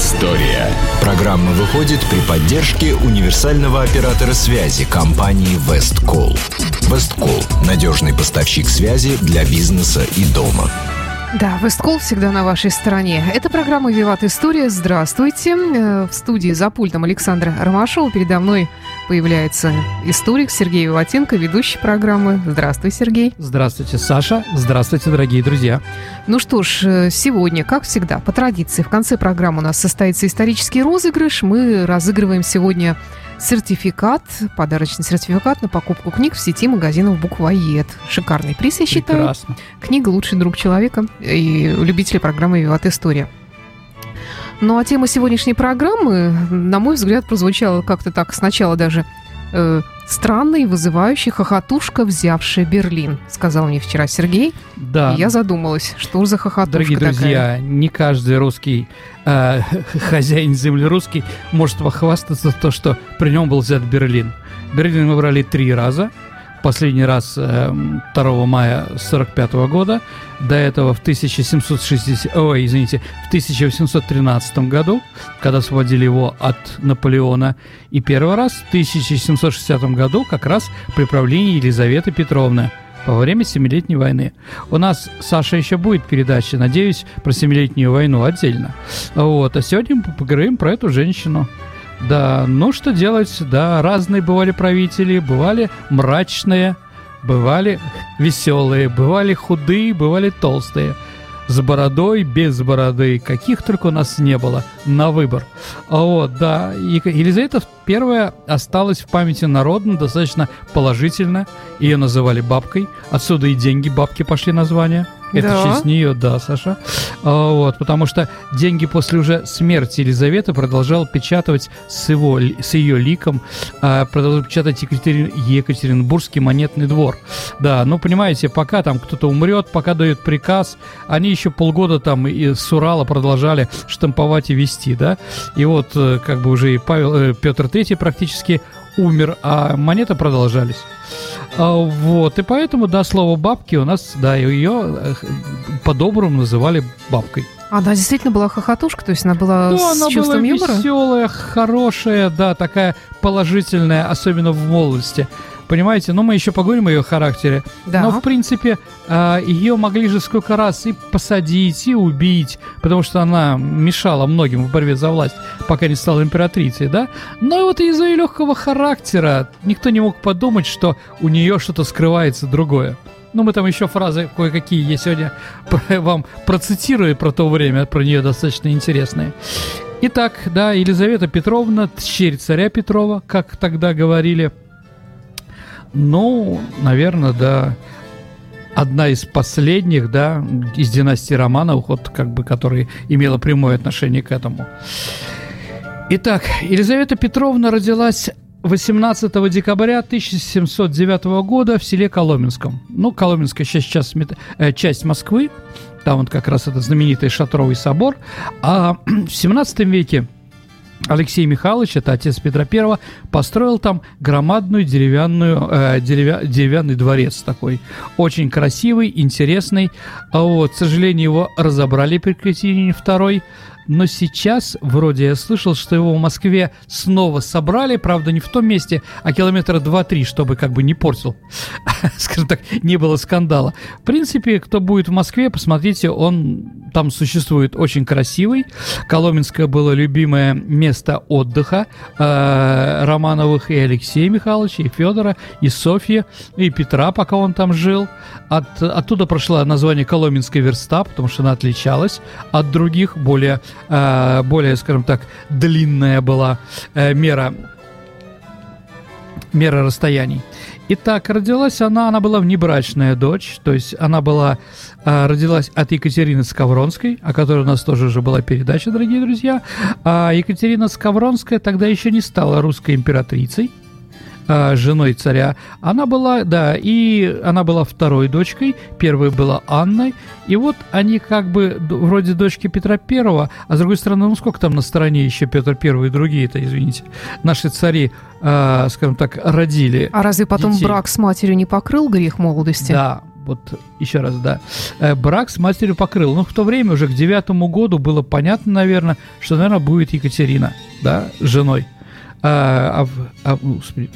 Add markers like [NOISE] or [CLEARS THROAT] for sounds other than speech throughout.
История. Программа выходит при поддержке универсального оператора связи компании Весткол. Весткол – надежный поставщик связи для бизнеса и дома. Да, Весткол всегда на вашей стороне. Это программа «Виват История». Здравствуйте. Э, в студии за пультом Александра Ромашова. Передо мной появляется историк Сергей Виватенко, ведущий программы. Здравствуй, Сергей. Здравствуйте, Саша. Здравствуйте, дорогие друзья. Ну что ж, э, сегодня, как всегда, по традиции, в конце программы у нас состоится исторический розыгрыш. Мы разыгрываем сегодня сертификат, подарочный сертификат на покупку книг в сети магазинов «Буквоед». Шикарный приз, я считаю. Прекрасно. Книга «Лучший друг человека» и любители программы «Виват История». Ну а тема сегодняшней программы, на мой взгляд, прозвучала как-то так сначала даже э, странно и вызывающе хохотушка, взявшая Берлин, сказал мне вчера Сергей. Да. И я задумалась, что за хохотушка Дорогие такая? друзья, не каждый русский э, [LAUGHS] хозяин земли русский может похвастаться то, что при нем был взят Берлин. Берлин мы брали три раза. Последний раз э, 2 мая 45 года. До этого в 1760... Ой, извините, в 1813 году, когда освободили его от Наполеона. И первый раз в 1760 году, как раз при правлении Елизаветы Петровны во время Семилетней войны. У нас, Саша, еще будет передача, надеюсь, про Семилетнюю войну отдельно. Вот, а сегодня мы поговорим про эту женщину. Да, ну что делать, да, разные бывали правители, бывали мрачные, бывали веселые, бывали худые, бывали толстые. С бородой, без бороды, каких только у нас не было, на выбор. А Вот, да, и Елизавета первая осталась в памяти народно достаточно положительно. Ее называли бабкой, отсюда и деньги бабки пошли название. Это Да. честь нее, да, Саша. А, Вот, потому что деньги после уже смерти Елизаветы продолжал печатать с, его, с ее ликом, а, продолжал печатать Екатерин- Екатеринбургский монетный двор. Да, ну, понимаете, пока там кто-то умрет, пока дает приказ, они еще полгода там и с Урала продолжали штамповать и вести, да. И вот э, как бы уже и Павел, э, Петр III практически умер, а монеты продолжались. А, Вот, и поэтому, да, слово бабки у нас, да, ее э, по-доброму называли бабкой. Она действительно была хохотушка, то есть она была Да, с она чувством была юмора? веселая, хорошая, да, такая положительная, особенно в молодости. Понимаете, ну мы еще поговорим о ее характере. Да. Но, в принципе, а, ее могли же сколько раз и посадить, и убить, потому что она мешала многим в борьбе за власть, пока не стала императрицей, да? Но вот из-за ее легкого характера никто не мог подумать, что у нее что-то скрывается другое. Ну, мы там еще фразы кое-какие я сегодня [LAUGHS] вам процитирую про то время, про нее достаточно интересные. Итак, да, Елизавета Петровна, дщерь царя Петрова, как тогда говорили. Ну, наверное, да, одна из последних, да, из династии Романовых, вот как бы, которая имела прямое отношение к этому. Итак, Елизавета Петровна родилась 18 декабря 1709 года в селе Коломенском. Ну, Коломенская сейчас, сейчас э, часть Москвы, там вот как раз этот знаменитый Шатровый собор. А [CLEARS THROAT] в 17 веке Алексей Михайлович, это отец Петра Первого, построил там громадную деревянную, э, деревя- деревянный дворец такой. Очень красивый, интересный. А Вот, к сожалению, его разобрали при Екатерине II. Но сейчас, вроде я слышал, что его в Москве снова собрали, правда, не в том месте, а километра 2-3, чтобы как бы не портил, [LAUGHS] скажем так, не было скандала. В принципе, кто будет в Москве, посмотрите, он там существует очень красивый. Коломенское было любимое место отдыха э, Романовых и Алексея Михайловича, и Федора, и Софьи, и Петра, пока он там жил. От, оттуда прошло название Коломенская верста, потому что она отличалась от других, более, более скажем так, длинная была э, мера мера расстояний. Итак, родилась она, она была внебрачная дочь, то есть она была, а, родилась от Екатерины Скавронской, о которой у нас тоже уже была передача, дорогие друзья. А Екатерина Скавронская тогда еще не стала русской императрицей, а, женой царя. Она была, да, и она была второй дочкой, первой была Анной, и вот они как бы вроде дочки Петра Первого, а с другой стороны, ну сколько там на стороне еще Петр Первый и другие-то, извините, наши цари, а, скажем так, родили. А разве потом детей. брак с матерью не покрыл грех молодости? Да, вот еще раз, да, э, брак с матерью покрыл. Ну, в то время уже к девятому году было понятно, наверное, что, наверное, будет Екатерина, да, женой. А, а, а, господи,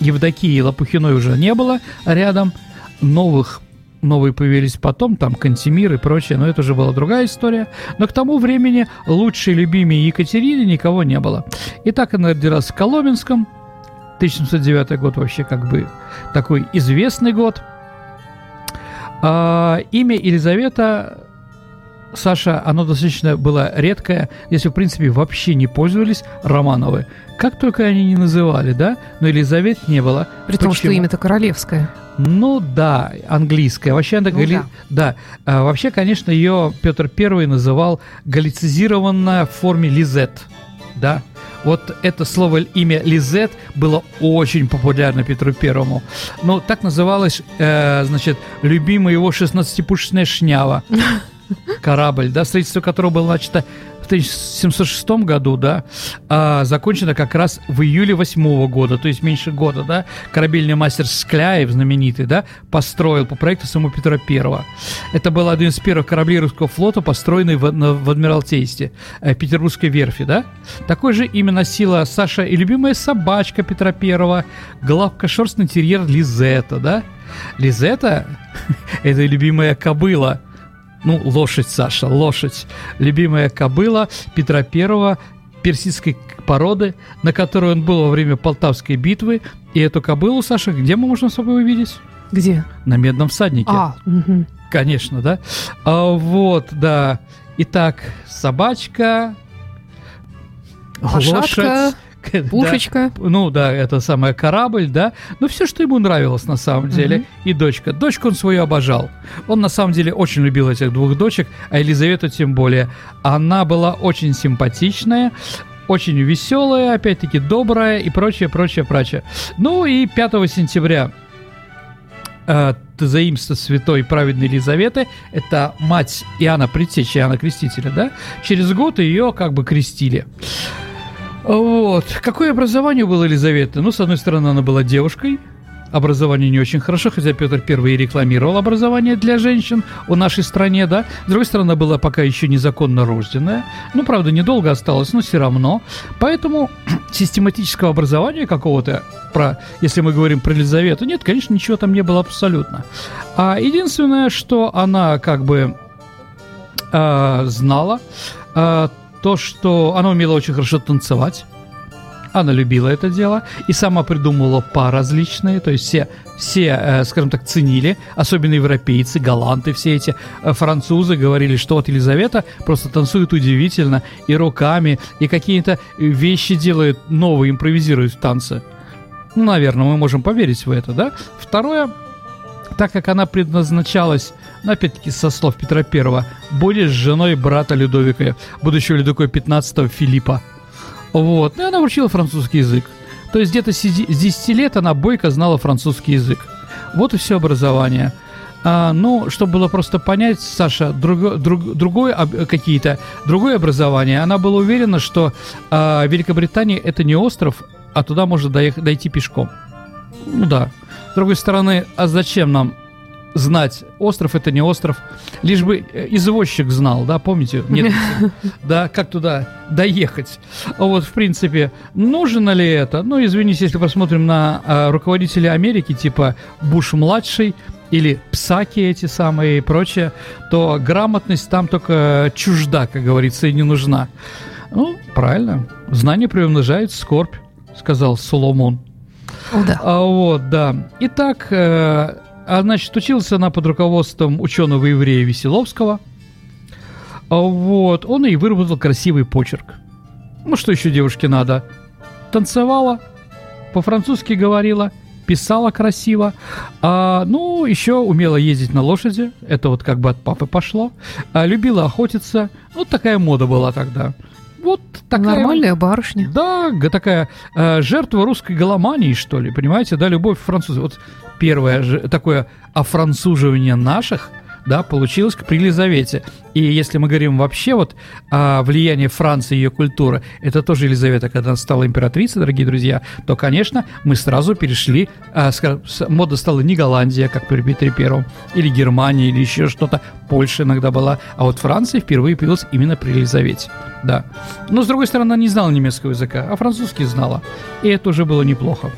Евдокии Лопухиной уже не было рядом, новых новые появились потом, там Кантемир и прочее, но это уже была другая история. Но к тому времени лучшей любимой Екатерины никого не было. И так она родилась в Коломенском, 1709 год вообще как бы такой известный год. А, имя Елизавета Саша, оно достаточно было редкое, если, в принципе, вообще не пользовались Романовы. Как только они не называли, да, но Елизавет не было. При том, что имя-то королевское. Ну да, английская. Вообще она ну, гали... да. да. А, вообще, конечно, ее Петр I называл галлицизированная в форме Лизет. Да. Вот это слово, имя Лизет было очень популярно Петру Первому. Ну, так называлась, э, значит, любимая его 16-пушечная шнява. [LAUGHS] Корабль, да, строительство которого было начато 1706 году, да, а закончена как раз в июле 8 года, то есть меньше года, да, корабельный мастер Скляев, знаменитый, да, построил по проекту самого Петра I. Это был один из первых кораблей русского флота, построенный в, в Адмиралтействе, э, Петербургской верфи, да. Такой же имя носила Саша и любимая собачка Петра I, гладкошерстный терьер Лизета, да. Лизета – [LAUGHS] это любимая кобыла – ну, лошадь, Саша, лошадь. Любимая кобыла Петра Первого, персидской породы, на которой он был во время Полтавской битвы. И эту кобылу, Саша, где мы можем с собой увидеть? Где? На медном всаднике. А, угу. Конечно, да. А, вот, да. Итак, собачка, Лошадка. Пушечка. Да, ну да, это самое корабль, да. Ну все, что ему нравилось на самом деле. Угу. И дочка. Дочку он свою обожал. Он на самом деле очень любил этих двух дочек, а Елизавету тем более. Она была очень симпатичная, очень веселая, опять-таки добрая и прочее, прочее, прочее. Ну и 5 сентября э, заимство святой праведной Елизаветы, это мать Иоанна Предтечи, Иоанна Крестителя, да, через год ее как бы крестили. Вот. Какое образование было Елизавета? Ну, с одной стороны, она была девушкой, образование не очень хорошо, хотя Петр I рекламировал образование для женщин в нашей стране, да. С другой стороны, была пока еще незаконно рожденная. Ну, правда, недолго осталось, но все равно. Поэтому [CLEARS THROAT] систематического образования какого-то, про, если мы говорим про Елизавету, нет, конечно, ничего там не было абсолютно. А единственное, что она как бы э, знала, э, то, что она умела очень хорошо танцевать. Она любила это дело и сама придумывала пар различные, то есть все, все, э, скажем так, ценили, особенно европейцы, голланды, все эти э, французы говорили, что вот Елизавета просто танцует удивительно и руками, и какие-то вещи делает новые, импровизирует в танце. Ну, наверное, мы можем поверить в это, да? Второе, так как она предназначалась, ну, опять-таки, со слов Петра I, будет женой брата Людовика, будущего Людовика XV Филиппа. Вот. Ну, и она учила французский язык. То есть где-то с 10 лет она бойко знала французский язык. Вот и все образование. А, ну, чтобы было просто понять, Саша, друг, друг, другое какие-то другое образование. Она была уверена, что а, Великобритания это не остров, а туда можно доехать, дойти пешком. Ну да. С другой стороны, а зачем нам знать, остров это не остров, лишь бы э, извозчик знал, да, помните? Нет, [LAUGHS] да, как туда доехать. Вот, в принципе, нужно ли это? Ну, извините, если посмотрим на а, руководителей Америки, типа Буш-младший, или псаки эти самые и прочее, то грамотность там только чужда, как говорится, и не нужна. Ну, правильно. Знание приумножает скорбь, сказал Соломон. О, да. А, вот, да. Итак, э, а, значит, учился она под руководством ученого еврея Веселовского. А, вот, он и выработал красивый почерк. Ну, что еще девушке надо? Танцевала, по-французски говорила, писала красиво. А, ну, еще умела ездить на лошади. Это вот как бы от папы пошло. А, любила охотиться. Вот такая мода была тогда. Вот такая... Нормальная барышня. Да, такая э, жертва русской голомании, что ли, понимаете, да, любовь французов. Вот первое же такое офранцуживание наших, да, получилось при Елизавете. И если мы говорим вообще вот о влиянии Франции и ее культуры, это тоже Елизавета, когда она стала императрицей, дорогие друзья, то, конечно, мы сразу перешли, а, скажем, мода стала не Голландия, как при Петре Первом, или Германия, или еще что-то, Польша иногда была, а вот Франция впервые появилась именно при Елизавете, да. Но, с другой стороны, она не знала немецкого языка, а французский знала, и это уже было неплохо.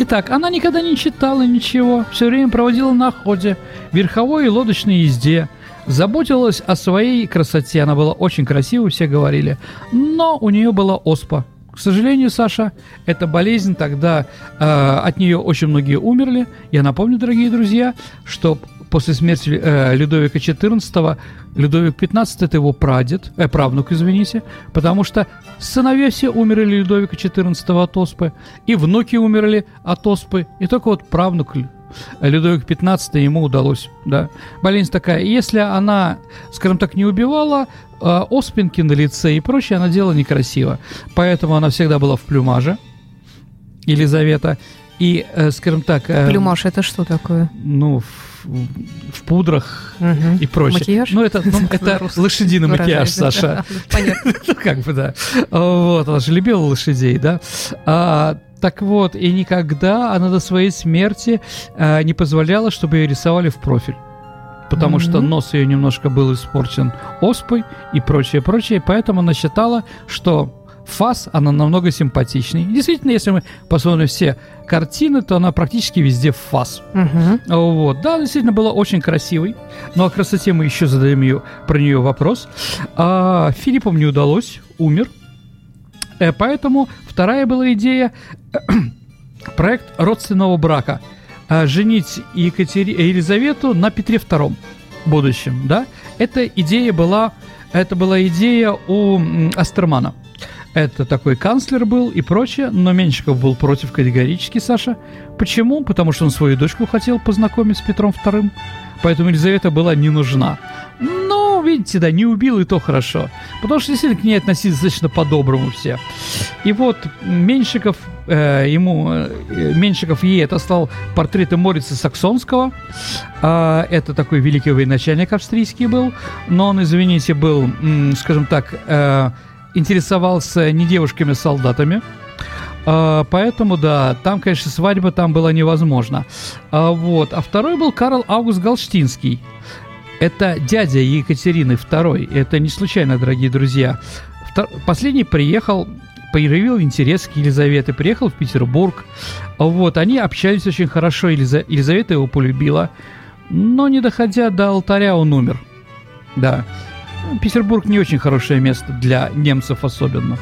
Итак, она никогда не читала ничего, все время проводила на охоте, верховой и лодочной езде, заботилась о своей красоте, она была очень красивой, все говорили, но у нее была оспа. К сожалению, Саша, эта болезнь тогда э, от нее очень многие умерли. Я напомню, дорогие друзья, что после смерти э, Людовика XIV, Людовик XV это его прадед, э, правнук, извините, потому что сыновья все умерли Людовика XIV от оспы, и внуки умерли от оспы, и только вот правнук Людовик XV ему удалось, да. Болезнь такая. Если она, скажем так, не убивала, э, оспинки на лице и прочее, она делала некрасиво. Поэтому она всегда была в плюмаже, Елизавета. И, э, скажем так... Э, Плюмаж это что такое? Ну, в, в пудрах угу. и прочее. Макияж? Ну, это, ну, это [LAUGHS] лошадиный макияж, Саша. Понятно. [LAUGHS] Как бы, да. Вот, она же любила лошадей, да. А, так вот, и никогда она до своей смерти а, не позволяла, чтобы ее рисовали в профиль потому mm-hmm. что нос ее немножко был испорчен оспой и прочее, прочее. Поэтому она считала, что фас, она намного симпатичнее. Действительно, если мы посмотрим все картины, то она практически везде в фас. Угу. Вот. Да, действительно, была очень красивой. Но о красоте мы еще задаем ее, про нее вопрос. А, Филиппом не удалось, умер. Э, поэтому вторая была идея [CLEARS THROAT] проект родственного брака. А, женить Екатери... Елизавету на Петре II будущем, да? Эта идея была, это была идея у Астермана. Это такой канцлер был и прочее, но Меньшиков был против категорически, Саша. Почему? Потому что он свою дочку хотел познакомить с Петром II, поэтому Елизавета была не нужна. Но, видите, да, не убил, и то хорошо. Потому что действительно к ней относились достаточно по-доброму все. И вот Меньшиков, э, ему, э, Меньшиков ей отослал портреты Морица Саксонского. Э, это такой великий военачальник австрийский был. Но он, извините, был, скажем так, э, интересовался не девушками, а солдатами. А, поэтому, да, там, конечно, свадьба там была невозможна. А, вот. А второй был Карл Август Галштинский. Это дядя Екатерины II. Это не случайно, дорогие друзья. Последний приехал, проявил интерес к Елизавете, приехал в Петербург. Вот, они общались очень хорошо, Елиза... Елизавета его полюбила. Но не доходя до алтаря, он умер. Да. Петербург не очень хорошее место для немцев особенно.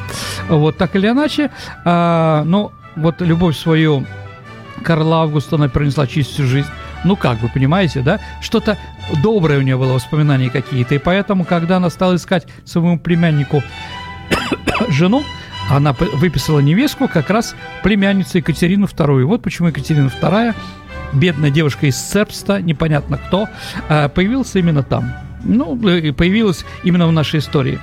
Вот так или иначе, а, ну, вот любовь свою Карла Августа она принесла чистую жизнь. Ну, как вы понимаете, да? Что-то доброе у нее было, воспоминания какие-то. И поэтому, когда она стала искать своему племяннику [COUGHS] жену, она выписала невестку как раз племянницу Екатерину II. Вот почему Екатерина II, бедная девушка из Сербста, непонятно кто, а, появился именно там ну, появилась именно в нашей истории.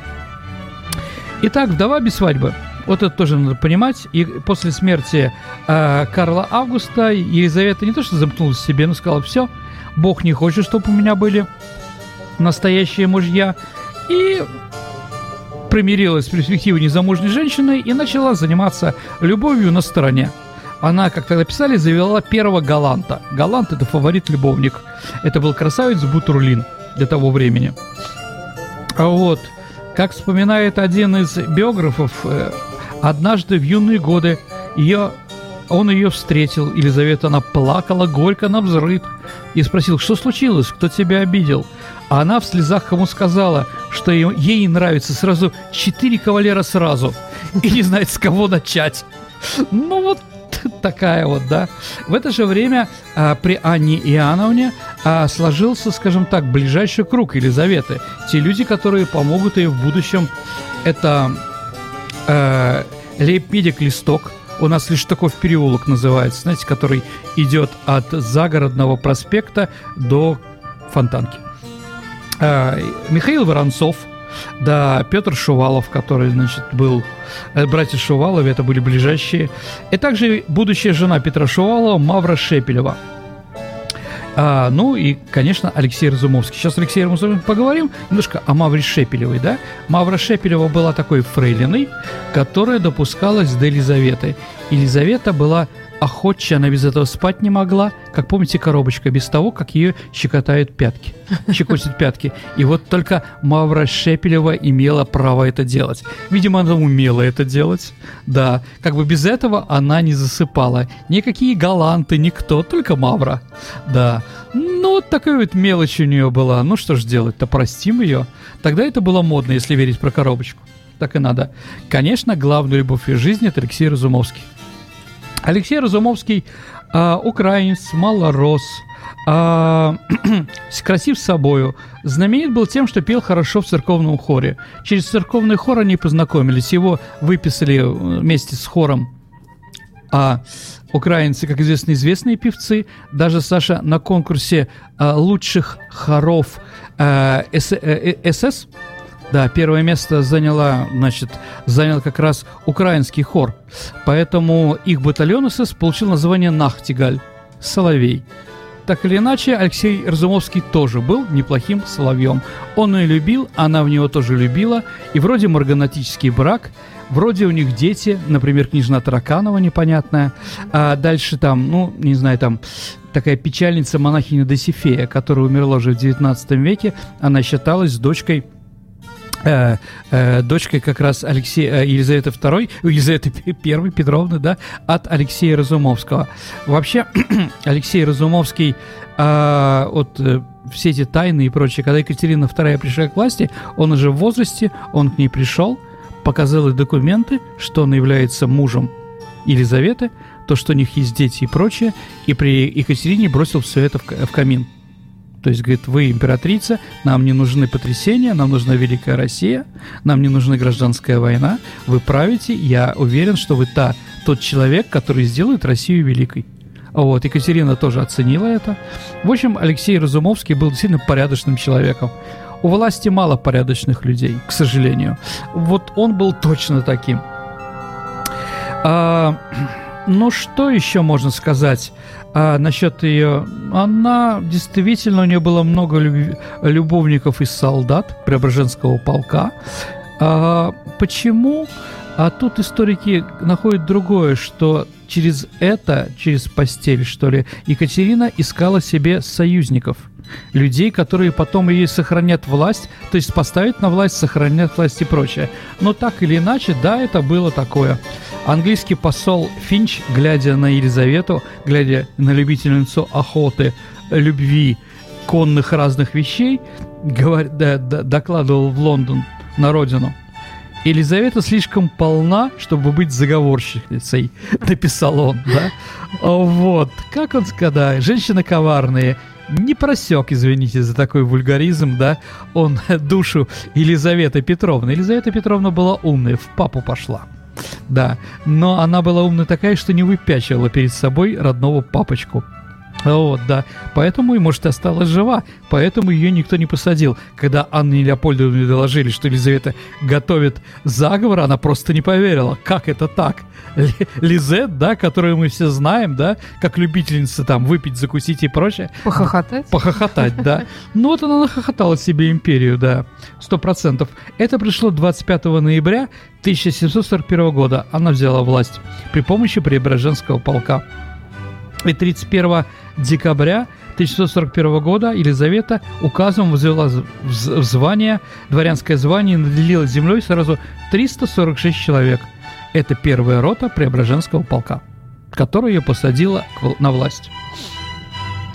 Итак, вдова без свадьбы. Вот это тоже надо понимать. И после смерти э, Карла Августа Елизавета не то что замкнулась в себе, но сказала, все, Бог не хочет, чтобы у меня были настоящие мужья. И примирилась с перспективой незамужней женщиной и начала заниматься любовью на стороне. Она, как тогда писали, завела первого галанта. Галант – это фаворит-любовник. Это был красавец Бутурлин – для того времени. А вот, как вспоминает один из биографов, э, однажды в юные годы ее, он ее встретил, Елизавета, она плакала горько на взрыв и спросил, что случилось, кто тебя обидел? А она в слезах ему сказала, что ей нравится сразу четыре кавалера сразу и не знает, с кого начать. Ну вот [LAUGHS] такая вот, да. В это же время а, при Анне Иоанновне а, сложился, скажем так, ближайший круг Елизаветы. Те люди, которые помогут ей в будущем, это а, Лейпедик Листок, у нас лишь такой переулок называется, знаете, который идет от загородного проспекта до Фонтанки. А, Михаил Воронцов – да, Петр Шувалов, который, значит, был... Э, братья Шуваловы, это были ближайшие. И также будущая жена Петра Шувалова, Мавра Шепелева. А, ну и, конечно, Алексей Разумовский. Сейчас Алексей Разумовский поговорим немножко о Мавре Шепелевой, да? Мавра Шепелева была такой фрейлиной, которая допускалась до Елизаветы. Елизавета была охотче, она без этого спать не могла. Как помните, коробочка, без того, как ее щекотают пятки. [LAUGHS] Щекотят пятки. И вот только Мавра Шепелева имела право это делать. Видимо, она умела это делать. Да, как бы без этого она не засыпала. Никакие галанты, никто, только Мавра. Да. Ну, вот такая вот мелочь у нее была. Ну, что ж делать-то, простим ее. Тогда это было модно, если верить про коробочку. Так и надо. Конечно, главную любовь в жизни – это Алексей Разумовский. Алексей Разумовский э, украинец, малорос, [CLEARS THROAT] э, красив собою, знаменит был тем, что пел хорошо в церковном хоре. Через церковный хор они познакомились, его выписали вместе с хором а украинцы, как известно, известные певцы. Даже, Саша, на конкурсе а, лучших хоров а, СС э, э, да, первое место заняла, значит, занял как раз украинский хор. Поэтому их батальон СС получил название Нахтигаль – Соловей. Так или иначе, Алексей Разумовский тоже был неплохим соловьем. Он ее любил, она в него тоже любила. И вроде марганатический брак, вроде у них дети, например, княжна Тараканова непонятная. А дальше там, ну, не знаю, там такая печальница монахиня Досифея, которая умерла уже в 19 веке. Она считалась дочкой э, э, дочкой как раз Алексея э, Елизаветы II, [LAUGHS] Елизаветы I Петровны, да, от Алексея Разумовского. Вообще, [CLEARS THROAT] Алексей Разумовский э, от э, все эти тайны и прочее, когда Екатерина II пришла к власти, он уже в возрасте, он к ней пришел, показал ей документы, что он является мужем Елизаветы, то, что у них есть дети и прочее, и при Екатерине бросил все это в, в камин. То есть, говорит, вы императрица, нам не нужны потрясения, нам нужна Великая Россия, нам не нужна гражданская война, вы правите, я уверен, что вы та, тот человек, который сделает Россию великой. Вот, Екатерина тоже оценила это. В общем, Алексей Разумовский был действительно порядочным человеком. У власти мало порядочных людей, к сожалению. Вот он был точно таким. А, ну, что еще можно сказать? А насчет ее, она действительно, у нее было много люб... любовников из солдат Преображенского полка. А, почему? А тут историки находят другое, что через это, через постель, что ли, Екатерина искала себе союзников – людей, которые потом ей сохранят власть, то есть поставят на власть, сохранят власть и прочее. Но так или иначе, да, это было такое. Английский посол Финч, глядя на Елизавету, глядя на любительницу охоты, любви, конных разных вещей, говор... да, да, докладывал в Лондон на родину. Елизавета слишком полна, чтобы быть заговорщицей, [LAUGHS] написал он, да? Вот, как он сказал, женщины коварные, не просек, извините за такой вульгаризм, да, он [LAUGHS] душу Елизаветы Петровны. Елизавета Петровна была умная, в папу пошла. Да, но она была умная такая, что не выпячивала перед собой родного папочку. Вот, да. Поэтому и, может, осталась жива. Поэтому ее никто не посадил. Когда Анне Леопольдовне доложили, что Елизавета готовит заговор, она просто не поверила. Как это так? Лизет, да, которую мы все знаем, да, как любительница там выпить, закусить и прочее. Похохотать? Похохотать, да. Ну вот она нахохотала себе империю, да, сто процентов. Это пришло 25 ноября 1741 года. Она взяла власть при помощи Преображенского полка. И 31 декабря 1641 года Елизавета указом возвела в звание, дворянское звание, наделила землей сразу 346 человек. Это первая рота Преображенского полка, которая ее посадила на власть.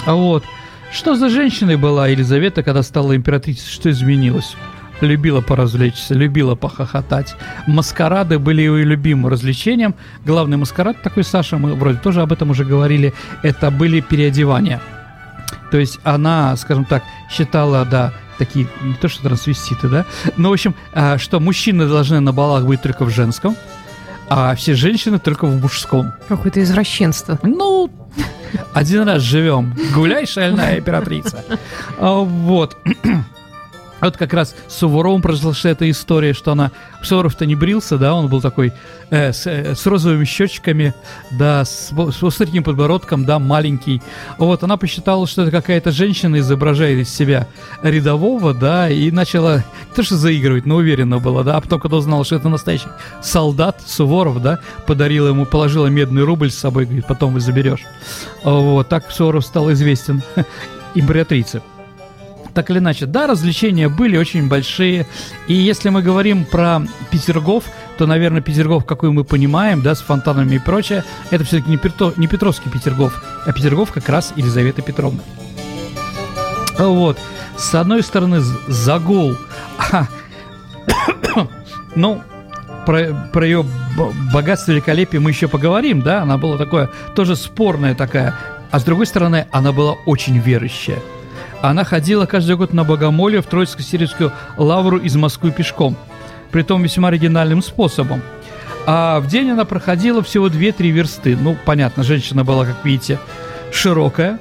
А вот, что за женщиной была Елизавета, когда стала императрицей, что изменилось? Любила поразвлечься, любила похохотать. Маскарады были ее любимым развлечением. Главный маскарад такой, Саша, мы вроде тоже об этом уже говорили, это были переодевания. То есть она, скажем так, считала, да, такие, не то что трансвеститы, да, но, в общем, а, что мужчины должны на балах быть только в женском, а все женщины только в мужском. Какое-то извращенство. Ну, один раз живем. Гуляй, шальная императрица. А, вот. Вот как раз с Суворовым произошла эта история, что она... Суворов-то не брился, да, он был такой э, с, э, с розовыми щечками, да, с, с подбородком, да, маленький. Вот, она посчитала, что это какая-то женщина изображает из себя рядового, да, и начала что заигрывать, но уверенно было, да, а потом, когда узнала, что это настоящий солдат Суворов, да, подарила ему, положила медный рубль с собой, говорит, потом вы заберешь. Вот, так Суворов стал известен [LAUGHS] императрице так или иначе, да, развлечения были очень большие. И если мы говорим про Петергоф, то, наверное, Петергоф, какой мы понимаем, да, с фонтанами и прочее, это все-таки не, Петро, не Петровский Петергоф, а Петергоф как раз Елизавета Петровна. Вот. С одной стороны, загул. ну, про, про ее богатство, великолепие мы еще поговорим, да, она была такое, тоже спорная такая. А с другой стороны, она была очень верующая. Она ходила каждый год на богомолье в Троицко-Сирийскую лавру из Москвы пешком, притом весьма оригинальным способом. А в день она проходила всего 2-3 версты. Ну, понятно, женщина была, как видите, широкая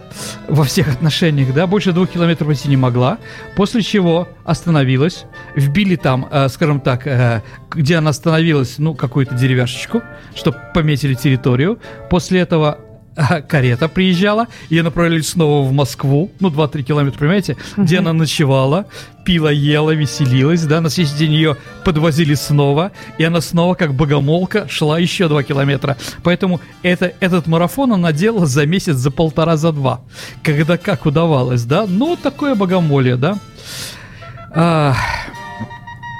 во всех отношениях, да, больше двух километров идти не могла, после чего остановилась, вбили там, э, скажем так, э, где она остановилась, ну, какую-то деревяшечку, чтобы пометили территорию, после этого [LAUGHS] карета приезжала, ее направили снова в Москву, ну, 2-3 километра, понимаете, uh-huh. где она ночевала, пила, ела, веселилась, да, на следующий день ее подвозили снова, и она снова, как богомолка, шла еще 2 километра. Поэтому это, этот марафон она делала за месяц, за полтора, за два. Когда как удавалось, да, ну, такое богомолье, да. А,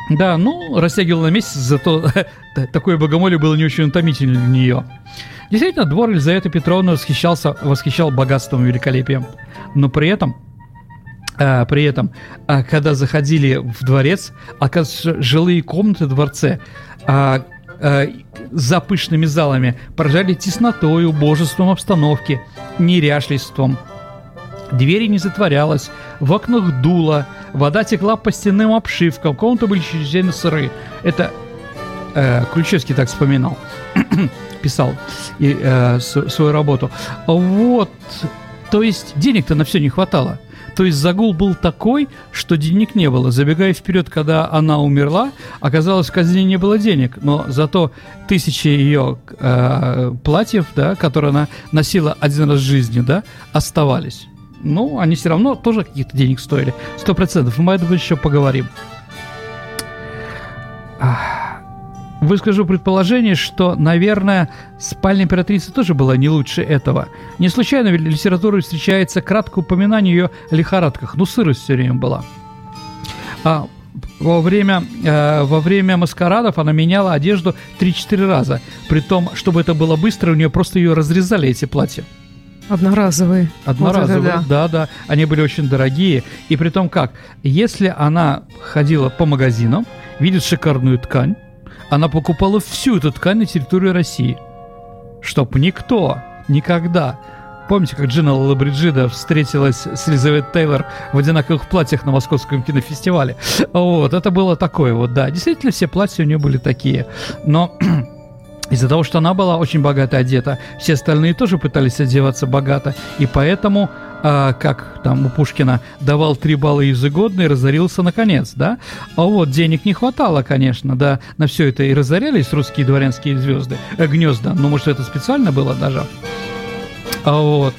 да, ну, растягивала на месяц, зато [LAUGHS] такое богомолье было не очень утомительно для нее. Действительно, двор Елизаветы Петровны восхищался, восхищал богатством и великолепием. Но при этом а, при этом, а, когда заходили в дворец, оказывается, жилые комнаты дворце а, а, за пышными залами поражали теснотой, убожеством обстановки, неряшливством. Двери не затворялась, в окнах дуло, вода текла по стенным обшивкам, комнаты были чрезвычайно сырые. Это э, Ключевский так вспоминал [CLEARS THROAT] писал и, э, свою работу. Вот, то есть денег-то на все не хватало. То есть загул был такой, что денег не было. Забегая вперед, когда она умерла, оказалось, в казне не было денег. Но зато тысячи ее э, платьев, да, которые она носила один раз в жизни, да, оставались. Ну, они все равно тоже каких-то денег стоили. Сто процентов. Мы об этом еще поговорим. Выскажу предположение, что, наверное, спальня императрицы тоже была не лучше этого. Не случайно в литературе встречается краткое упоминание ее лихорадках. Ну, сырость все время была. А во время, э, во время маскарадов она меняла одежду 3-4 раза. При том, чтобы это было быстро, у нее просто ее разрезали, эти платья. Одноразовые. Одноразовые, вот это, да. да, да. Они были очень дорогие. И при том как, если она ходила по магазинам, видит шикарную ткань, она покупала всю эту ткань на территории России. Чтоб никто никогда Помните, как Джина Лабриджида встретилась с Елизавет Тейлор в одинаковых платьях на Московском кинофестивале? Вот, это было такое вот, да. Действительно, все платья у нее были такие. Но из-за того, что она была очень богато одета, все остальные тоже пытались одеваться богато, и поэтому, а, как там у Пушкина, давал три балла ежегодно и разорился наконец, да? А вот денег не хватало, конечно, да, на все это и разорялись русские дворянские звезды, э, гнезда, ну, может, это специально было даже. А вот,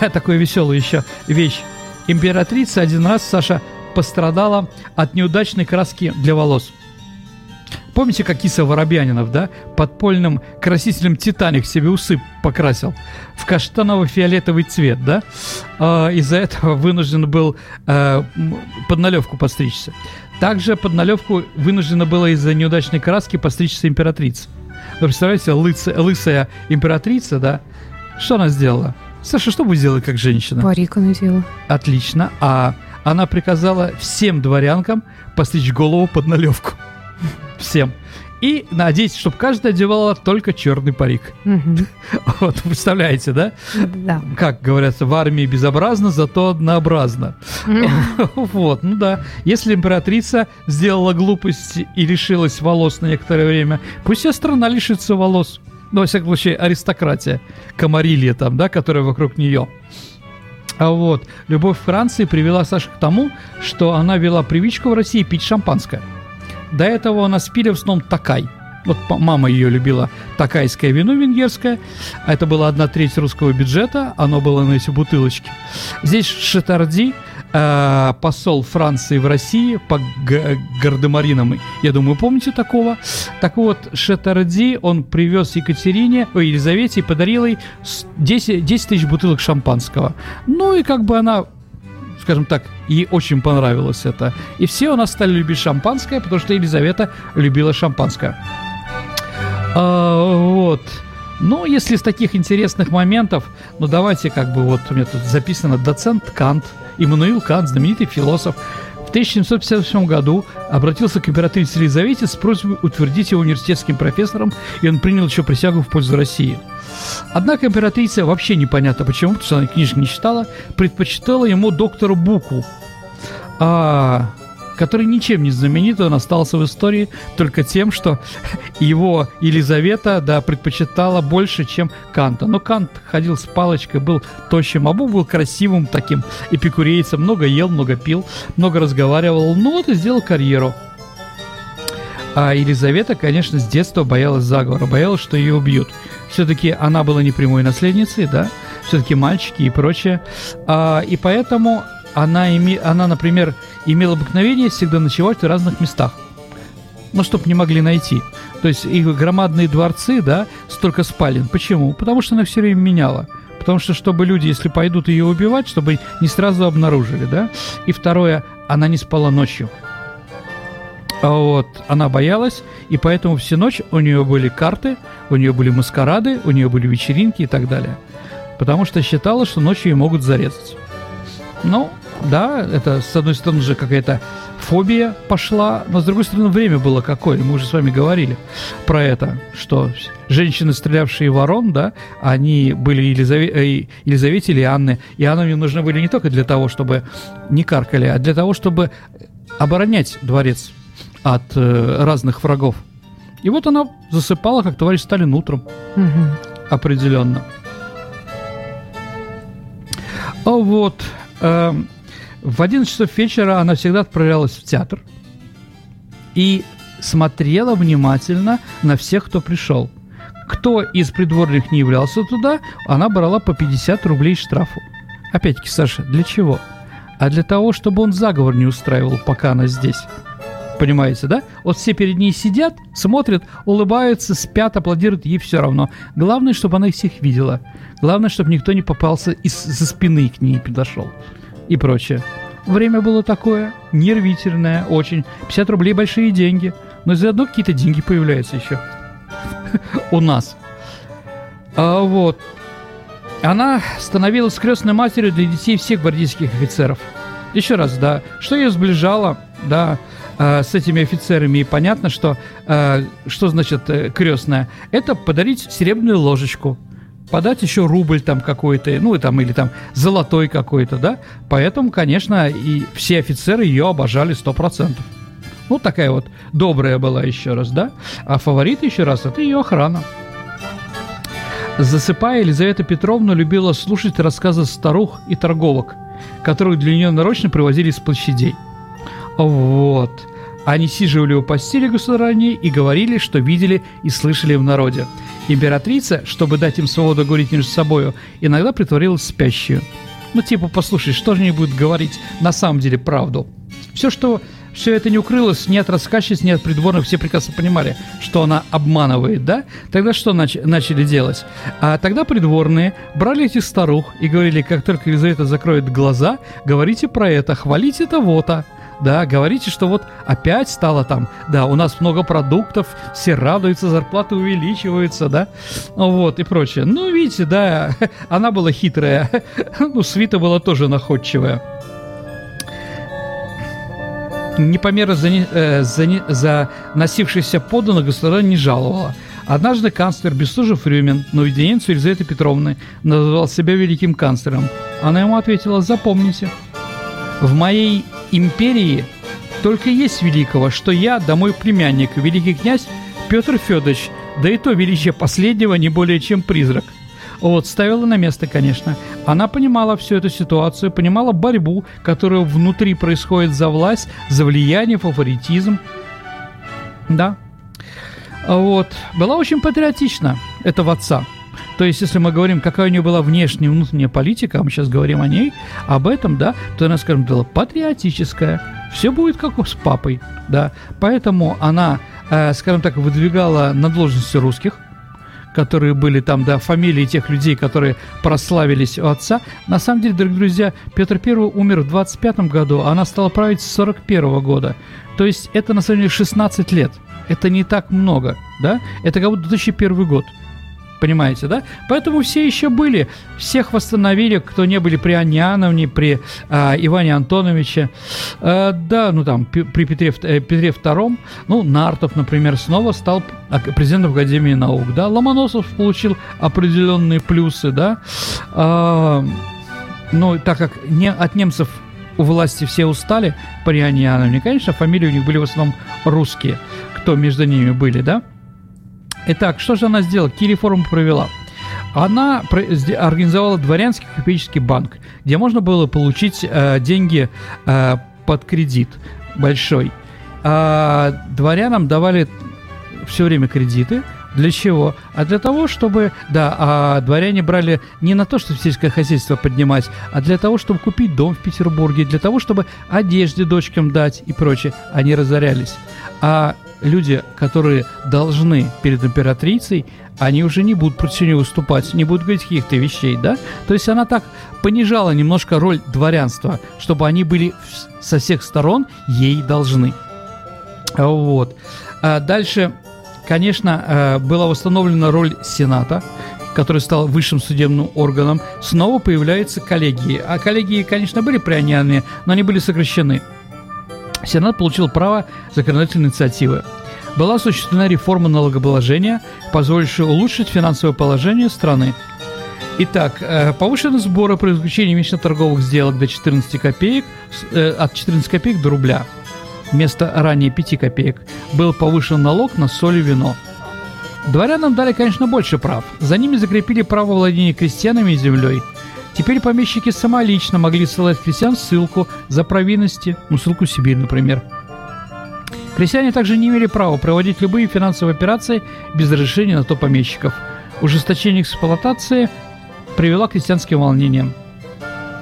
[LAUGHS] такую веселую еще вещь. Императрица один раз, Саша, пострадала от неудачной краски для волос – Помните, как Киса Воробьянинов, да, подпольным красителем «Титаник» себе усы покрасил в каштаново-фиолетовый цвет, да? А, из-за этого вынужден был а, под налевку постричься. Также под налевку вынуждена была из-за неудачной краски постричься императрица. Вы представляете, лысая, лысая императрица, да? Что она сделала? Саша, что бы сделала как женщина? Парик она сделала. Отлично. А она приказала всем дворянкам постричь голову под налевку всем. И надеюсь, чтобы каждая одевала только черный парик. [LAUGHS] Вот, представляете, да? Да. Как говорится, в армии безобразно, зато однообразно. [LAUGHS] Вот, ну да. Если императрица сделала глупость и лишилась волос на некоторое время, пусть вся страна лишится волос. Ну, во всяком случае, аристократия, комарилья там, да, которая вокруг нее. А вот любовь Франции привела Сашу к тому, что она вела привычку в России пить шампанское. До этого она спили в основном такай. Вот мама ее любила такайское вино венгерское. А это была одна треть русского бюджета. Оно было на эти бутылочки. Здесь Шатарди э, посол Франции в России по гардемаринам. Я думаю, помните такого? Так вот, Шатарди, он привез Екатерине, ой, Елизавете и подарил ей 10, 10 тысяч бутылок шампанского. Ну и как бы она скажем так, ей очень понравилось это. И все у нас стали любить шампанское, потому что Елизавета любила шампанское. А, вот. Ну, если из таких интересных моментов, ну давайте как бы вот у меня тут записано доцент Кант, Иммануил Кант, знаменитый философ, 1758 году обратился к императрице Елизавете с просьбой утвердить его университетским профессором, и он принял еще присягу в пользу России. Однако императрица, вообще непонятно почему, потому что она книжек не читала, предпочитала ему доктору Буку. А который ничем не знаменит, он остался в истории только тем, что его Елизавета, да, предпочитала больше, чем Канта. Но Кант ходил с палочкой, был тощим, а Бог был красивым таким эпикурейцем, много ел, много пил, много разговаривал, ну вот и сделал карьеру. А Елизавета, конечно, с детства боялась заговора, боялась, что ее убьют. Все-таки она была не прямой наследницей, да, все-таки мальчики и прочее. А, и поэтому она, име, она, например, имела обыкновение всегда ночевать в разных местах. Ну, чтобы не могли найти. То есть их громадные дворцы, да, столько спален. Почему? Потому что она все время меняла. Потому что, чтобы люди, если пойдут ее убивать, чтобы не сразу обнаружили, да. И второе, она не спала ночью. А вот, она боялась, и поэтому всю ночь у нее были карты, у нее были маскарады, у нее были вечеринки и так далее. Потому что считала, что ночью ее могут зарезать. Ну, да, это, с одной стороны, же какая-то фобия пошла, но с другой стороны, время было какое. Мы уже с вами говорили про это, что женщины, стрелявшие ворон, да, они были Елизаве... Э, Елизавете или Анны, и Анны нужны были не только для того, чтобы не каркали, а для того, чтобы оборонять дворец от э, разных врагов. И вот она засыпала, как товарищ Сталин утром. Угу. Определенно. А вот... Э, в 11 часов вечера она всегда отправлялась в театр и смотрела внимательно на всех, кто пришел. Кто из придворных не являлся туда, она брала по 50 рублей штрафу. Опять-таки, Саша, для чего? А для того, чтобы он заговор не устраивал, пока она здесь. Понимаете, да? Вот все перед ней сидят, смотрят, улыбаются, спят, аплодируют, ей все равно. Главное, чтобы она их всех видела. Главное, чтобы никто не попался из-за спины к ней подошел и прочее. Время было такое, нервительное, очень. 50 рублей большие деньги. Но заодно какие-то деньги появляются еще [LAUGHS] у нас. А вот. Она становилась крестной матерью для детей всех гвардейских офицеров. Еще раз, да, что ее сближало, да, э, с этими офицерами. И понятно, что э, что значит э, крестная? Это подарить серебряную ложечку – подать еще рубль там какой-то, ну, там, или там золотой какой-то, да, поэтому, конечно, и все офицеры ее обожали 100%. Ну, такая вот добрая была еще раз, да, а фаворит еще раз, это ее охрана. Засыпая, Елизавета Петровна любила слушать рассказы старух и торговок, которых для нее нарочно привозили с площадей. Вот. Они сиживали у постели государыни и говорили, что видели и слышали в народе. Императрица, чтобы дать им свободу говорить между собою, иногда притворилась спящую. Ну, типа, послушай, что же они будут говорить на самом деле правду? Все, что все это не укрылось ни от рассказчиц, ни от придворных, все прекрасно понимали, что она обманывает, да? Тогда что нач- начали делать? А тогда придворные брали этих старух и говорили, как только Елизавета закроет глаза, говорите про это, хвалите того-то да, говорите, что вот опять стало там, да, у нас много продуктов, все радуются, зарплаты увеличиваются, да, вот, и прочее. Ну, видите, да, [LAUGHS] она была хитрая, [LAUGHS] ну, свита была тоже находчивая. Непомерно за, э, за, за носившийся подданно государя не жаловала. Однажды канцлер Бестужев Рюмин на уединенцию Елизаветы Петровны называл себя великим канцлером. Она ему ответила, запомните, в моей империи только есть великого, что я, да мой племянник, великий князь Петр Федорович, да и то величие последнего не более чем призрак. Вот, ставила на место, конечно. Она понимала всю эту ситуацию, понимала борьбу, которая внутри происходит за власть, за влияние, фаворитизм. Да. Вот. Была очень патриотична этого отца. То есть, если мы говорим, какая у нее была внешняя и внутренняя политика, а мы сейчас говорим о ней, об этом, да, то она, скажем, была патриотическая. Все будет как с папой, да. Поэтому она, э, скажем так, выдвигала на должности русских, которые были там, да, фамилии тех людей, которые прославились у отца. На самом деле, дорогие друзья, Петр I умер в 25 году, а она стала править с 41 года. То есть это, на самом деле, 16 лет. Это не так много, да? Это как будто 2001 год понимаете, да? Поэтому все еще были, всех восстановили, кто не были при Анне Иоанновне, при а, Иване Антоновиче, а, да, ну там, при Петре, э, Петре II, ну, Нартов, например, снова стал президентом Академии наук, да, Ломоносов получил определенные плюсы, да, а, ну, так как не, от немцев у власти все устали при Анне Иоанновне, конечно, фамилии у них были в основном русские, кто между ними были, да, Итак, что же она сделала? Какие реформы провела? Она организовала дворянский копееческий банк, где можно было получить э, деньги э, под кредит большой. А дворянам давали все время кредиты. Для чего? А для того, чтобы, да, а дворяне брали не на то, чтобы сельское хозяйство поднимать, а для того, чтобы купить дом в Петербурге, для того, чтобы одежде дочкам дать и прочее. Они разорялись. А люди, которые должны перед императрицей, они уже не будут против нее выступать, не будут говорить каких-то вещей, да? То есть она так понижала немножко роль дворянства, чтобы они были со всех сторон ей должны. Вот. А дальше, конечно, э, была восстановлена роль Сената, который стал высшим судебным органом. Снова появляются коллегии. А коллегии, конечно, были прионианные, но они были сокращены. Сенат получил право законодательной инициативы. Была осуществлена реформа налогообложения, позволившая улучшить финансовое положение страны. Итак, э, повышены сборы при заключении торговых сделок до 14 копеек, э, от 14 копеек до рубля. Вместо ранее 5 копеек был повышен налог на соль и вино. Дворянам дали, конечно, больше прав. За ними закрепили право владения крестьянами и землей – Теперь помещики самолично могли ссылать крестьян ссылку за провинности, ну, ссылку в Сибирь, например. Крестьяне также не имели права проводить любые финансовые операции без разрешения на то помещиков. Ужесточение эксплуатации привело к крестьянским волнениям.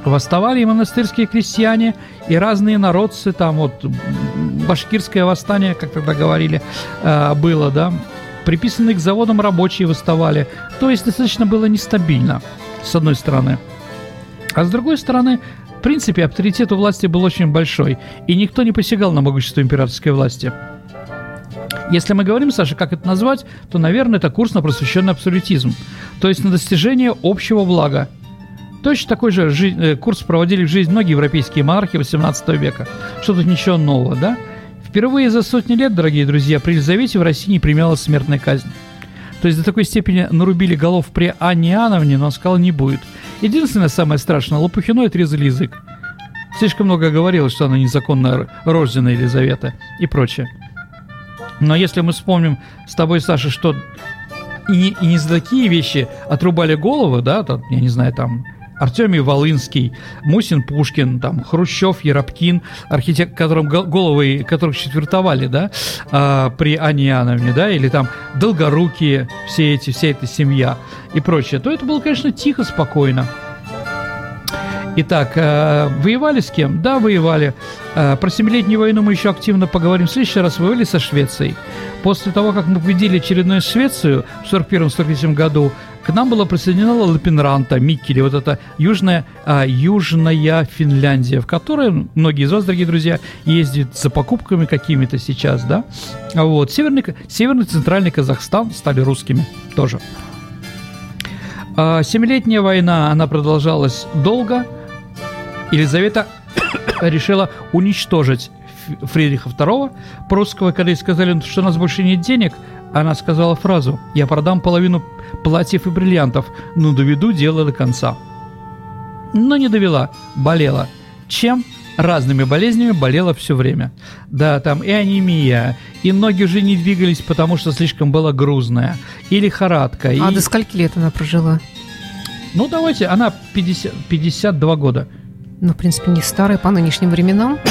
Восставали и монастырские крестьяне, и разные народцы, там вот башкирское восстание, как тогда говорили, э, было, да, приписанные к заводам рабочие восставали. То есть достаточно было нестабильно, с одной стороны – а с другой стороны, в принципе, авторитет у власти был очень большой, и никто не посягал на могущество императорской власти. Если мы говорим, Саша, как это назвать, то, наверное, это курс на просвещенный абсолютизм, то есть на достижение общего блага. Точно такой же э, курс проводили в жизнь многие европейские монархи 18 века. Что тут ничего нового, да? Впервые за сотни лет, дорогие друзья, при Елизавете в России не применялась смертная казнь. То есть до такой степени нарубили голов при Анне Иоанновне, но он сказал, не будет. Единственное самое страшное, Лопухиной отрезали язык. Слишком много говорилось, что она незаконно рождена Елизавета и прочее. Но если мы вспомним с тобой, Саша, что и, и не за такие вещи отрубали головы, да, там, я не знаю, там Артемий Волынский, Мусин Пушкин, там, Хрущев, Еропкин, архитектор, которым головы, которых четвертовали, да, а, при Анне Иоанновне, да, или там Долгорукие, все эти, вся эта семья и прочее, то это было, конечно, тихо, спокойно. Итак, э, воевали с кем? Да, воевали. Э, про Семилетнюю войну мы еще активно поговорим. В следующий раз воевали со Швецией. После того, как мы победили очередную Швецию в 1941-1943 году, к нам была присоединена Лапинранта, Миккели, вот это южная, а, южная Финляндия, в которой многие из вас, дорогие друзья, ездят за покупками какими-то сейчас, да? А вот. Северный, северный центральный Казахстан стали русскими тоже. А, семилетняя война, она продолжалась долго. Елизавета [COUGHS] решила уничтожить Фридриха II прусского, когда ей сказали, что у нас больше нет денег, она сказала фразу «Я продам половину платьев и бриллиантов, но доведу дело до конца». Но не довела, болела. Чем? Разными болезнями болела все время. Да, там и анемия, и ноги уже не двигались, потому что слишком была грузная, и лихорадка. А и... до скольки лет она прожила? Ну, давайте, она 50, 52 года. Ну, в принципе, не старая по нынешним временам. [COUGHS]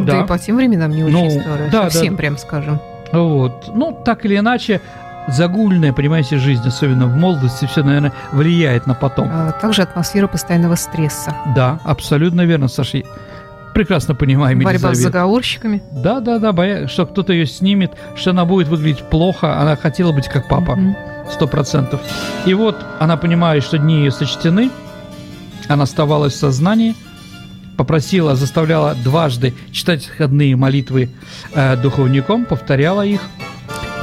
Да и по тем временам не Ну, очень старая. да, Совсем, да. прям скажем. Вот. Ну, так или иначе, загульная, понимаете, жизнь, особенно в молодости, все, наверное, влияет на потом. А Также атмосфера постоянного стресса. Да, абсолютно верно, Саша. Прекрасно понимаем, Борьба с Елизавета. заговорщиками. Да, да, да, боя... что кто-то ее снимет, что она будет выглядеть плохо, она хотела быть как папа, сто процентов. И вот она понимает, что дни ее сочтены, она оставалась в сознании, попросила, заставляла дважды читать входные молитвы э, духовником, повторяла их.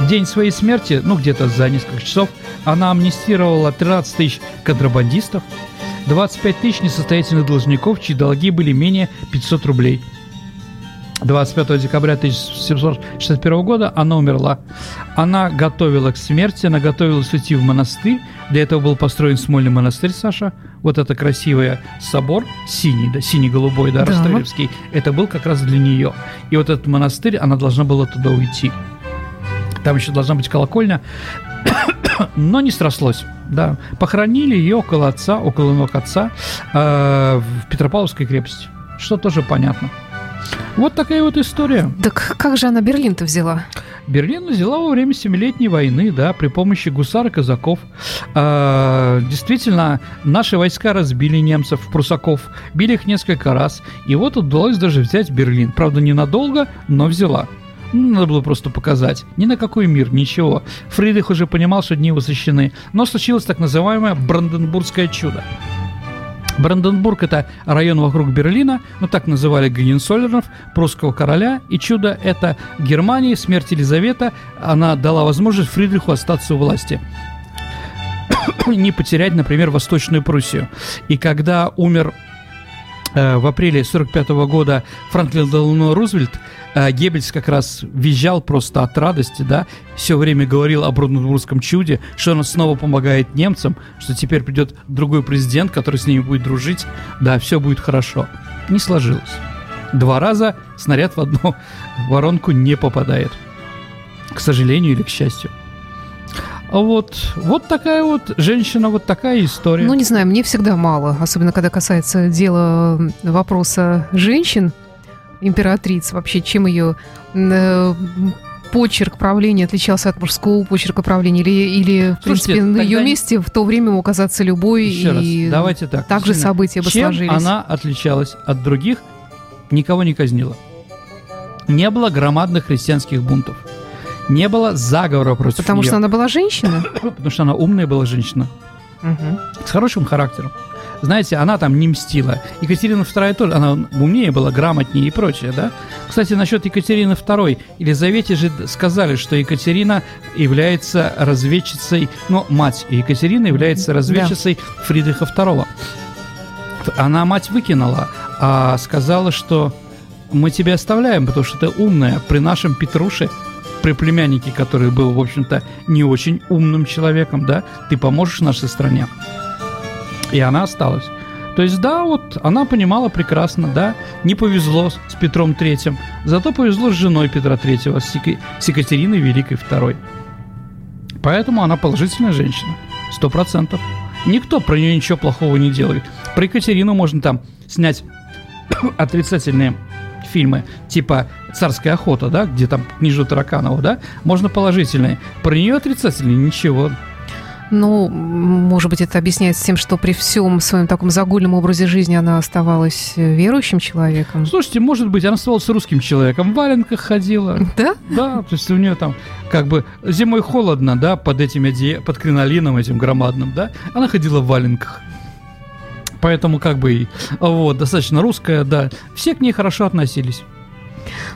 В день своей смерти, ну где-то за несколько часов, она амнистировала 13 тысяч контрабандистов, 25 тысяч несостоятельных должников, чьи долги были менее 500 рублей. 25 декабря 1761 года она умерла. Она готовила к смерти, она готовилась уйти в монастырь. Для этого был построен Смольный монастырь, Саша. Вот это красивый собор, синий, да, синий-голубой, да, Да. Ростовевский. Это был как раз для нее. И вот этот монастырь, она должна была туда уйти. Там еще должна быть колокольня. [COUGHS] Но не срослось. Да, похоронили ее около отца, около ног отца э, в Петропавловской крепости. Что тоже понятно. Вот такая вот история. Так как же она Берлин-то взяла? Берлин взяла во время Семилетней войны, да, при помощи гусар и казаков. А, действительно, наши войска разбили немцев, прусаков, били их несколько раз. И вот удалось даже взять Берлин. Правда, ненадолго, но взяла. Ну, Надо было просто показать. Ни на какой мир, ничего. Фридрих уже понимал, что дни восхищены. Но случилось так называемое Бранденбургское чудо. Бранденбург – это район вокруг Берлина, ну так называли Гагенсоллернов, прусского короля. И чудо – это Германии, смерть Елизавета. Она дала возможность Фридриху остаться у власти. [COUGHS] Не потерять, например, Восточную Пруссию. И когда умер э, в апреле 45 года Франклин Делано Рузвельт, Геббельс как раз визжал просто от радости, да, все время говорил о Бранденбургском чуде, что он снова помогает немцам, что теперь придет другой президент, который с ними будет дружить, да, все будет хорошо. Не сложилось. Два раза снаряд в одну [LAUGHS] воронку не попадает. К сожалению или к счастью. А Вот, вот такая вот женщина, вот такая история. Ну, не знаю, мне всегда мало, особенно когда касается дела вопроса женщин, императриц, вообще, чем ее э, почерк правления отличался от мужского почерка правления, или, или в Слушайте, принципе, на ее месте в то время мог оказаться любой, Еще раз, и давайте так. так же Кристина, события бы Чем сложились. она отличалась от других? Никого не казнила. Не было громадных христианских бунтов. Не было заговора против Потому неё. что она была женщина? [COUGHS] Потому что она умная была женщина. С хорошим характером. Знаете, она там не мстила. Екатерина II тоже, она умнее была, грамотнее и прочее, да? Кстати, насчет Екатерины II. Елизавете же сказали, что Екатерина является разведчицей, ну, мать Екатерины является разведчицей Фридриха II. Она мать выкинула, а сказала, что мы тебя оставляем, потому что ты умная. При нашем Петруше, племяннике, который был, в общем-то, не очень умным человеком, да, ты поможешь нашей стране. И она осталась. То есть, да, вот она понимала прекрасно, да, не повезло с Петром Третьим, зато повезло с женой Петра Третьего, с, Ека- с Екатериной Великой Второй. Поэтому она положительная женщина, сто процентов. Никто про нее ничего плохого не делает. Про Екатерину можно там снять [COUGHS] отрицательные фильмы, типа «Царская охота», да, где там книжу Тараканова, да, можно положительные. Про нее отрицательные ничего. Ну, может быть, это объясняется тем, что при всем своем таком загульном образе жизни она оставалась э, верующим человеком. Слушайте, может быть, она оставалась русским человеком, в валенках ходила, Да? да, то есть у нее там как бы зимой холодно, да, под этим оде- под кринолином этим громадным, да, она ходила в валенках. Поэтому как бы и, вот, достаточно русская, да, все к ней хорошо относились.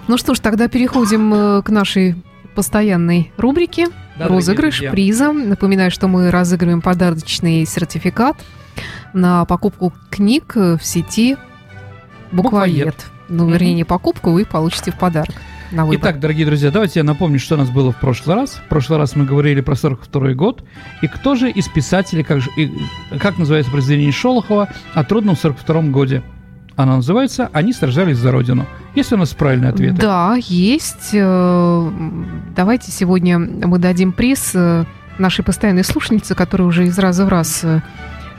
Ну что ж, тогда переходим э, к нашей постоянной рубрике Да, «Розыгрыш друзья. приза». Напоминаю, что мы разыгрываем подарочный сертификат на покупку книг э, в сети «Буквоед». «Буквоед». Ну, вернее, не покупку, вы получите в подарок на выбор. Итак, дорогие друзья, давайте я напомню, что у нас было в прошлый раз. В прошлый раз мы говорили про 42 год. И кто же из писателей, как, же, и, как называется произведение Шолохова о трудном 42 годе? Оно называется «Они сражались за Родину». Есть у нас правильные ответы? Да, есть. Э, Давайте сегодня мы дадим приз э, нашей постоянной слушательнице, которая уже из раза в раз э,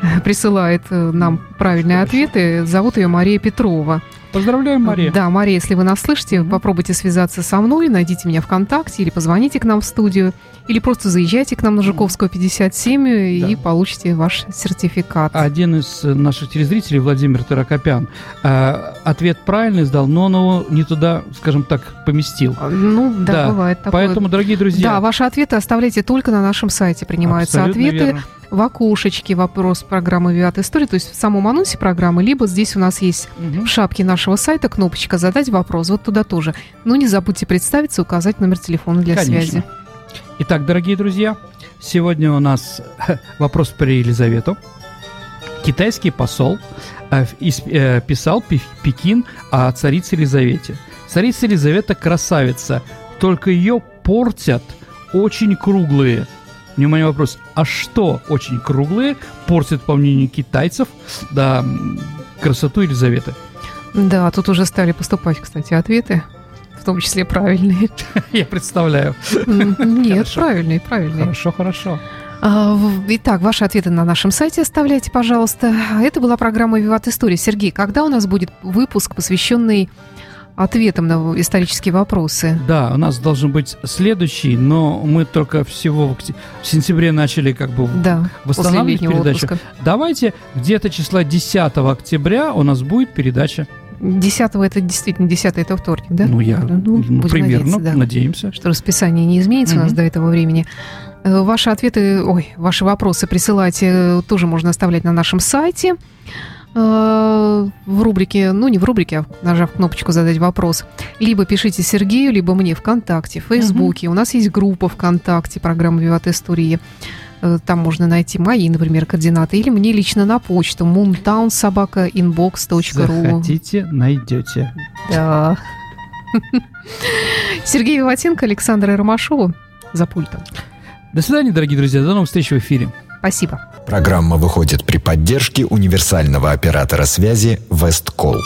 [LAUGHS] присылает э, нам правильные ответы. Зовут ее Мария Петрова. Поздравляем, Мария. Да, Мария, если вы нас слышите, попробуйте связаться со мной, найдите меня ВКонтакте или позвоните к нам в студию, или просто заезжайте к нам на Жуковского 57 и Да. получите ваш сертификат. Один из э, наших телезрителей, Владимир Таракопян, э, ответ правильный сдал, но он его не туда, скажем так, поместил. Ну, да, Да, бывает такое. Поэтому, дорогие друзья, Да, ваши ответы оставляйте только на нашем сайте. Принимаются абсолютно ответы верно. В окошечке вопрос программы «Виат История», то есть в самом анонсе программы, либо здесь у нас есть Мгм. в шапке нашего сайта кнопочка «Задать вопрос». Вот туда тоже. Ну, не забудьте представиться, указать номер телефона для Конечно. связи. Итак, дорогие друзья, сегодня у нас [LAUGHS] вопрос про Елизавету. Китайский посол э, э, писал Пе- Пекин о царице Елизавете. Царица Елизавета красавица, только ее портят очень круглые. Внимание, вопрос. А что очень круглые портят, по мнению китайцев, да, красоту Елизаветы? Да, тут уже стали поступать, кстати, ответы, в том числе правильные. [LAUGHS] Я представляю. Нет, правильные, правильные. Хорошо, хорошо. А, Итак, ваши ответы на нашем сайте оставляйте, пожалуйста. Это была программа «Виват История». Сергей, когда у нас будет выпуск, посвященный ответам на исторические вопросы? Да, у нас должен быть следующий, но мы только всего в, в сентябре начали как бы Да, восстанавливать передачу. отпуска. Давайте где-то числа 10 октября у нас будет передача. 10 это действительно 10 это вторник, да? Ну, я Ну, ну, примерно надеяться, да. надеемся. что расписание не изменится у нас до этого времени. Э, Ваши ответы, ой, ваши вопросы присылать э, тоже можно оставлять на нашем сайте. Э, В рубрике, ну не в рубрике, а нажав кнопочку «Задать вопрос». Либо пишите Сергею, либо мне ВКонтакте, в Фейсбуке. У нас есть группа ВКонтакте, программа «Виват Истории». Э, Там можно найти мои, например, координаты. Или мне лично на почту moontownsobaka.inbox.ru Захотите, найдете. Да. [LAUGHS] Сергей Виватенко, Александра Ромашова за пультом. До свидания, дорогие друзья. До новых встреч в эфире. Спасибо. Программа выходит при поддержке универсального оператора связи Весткол.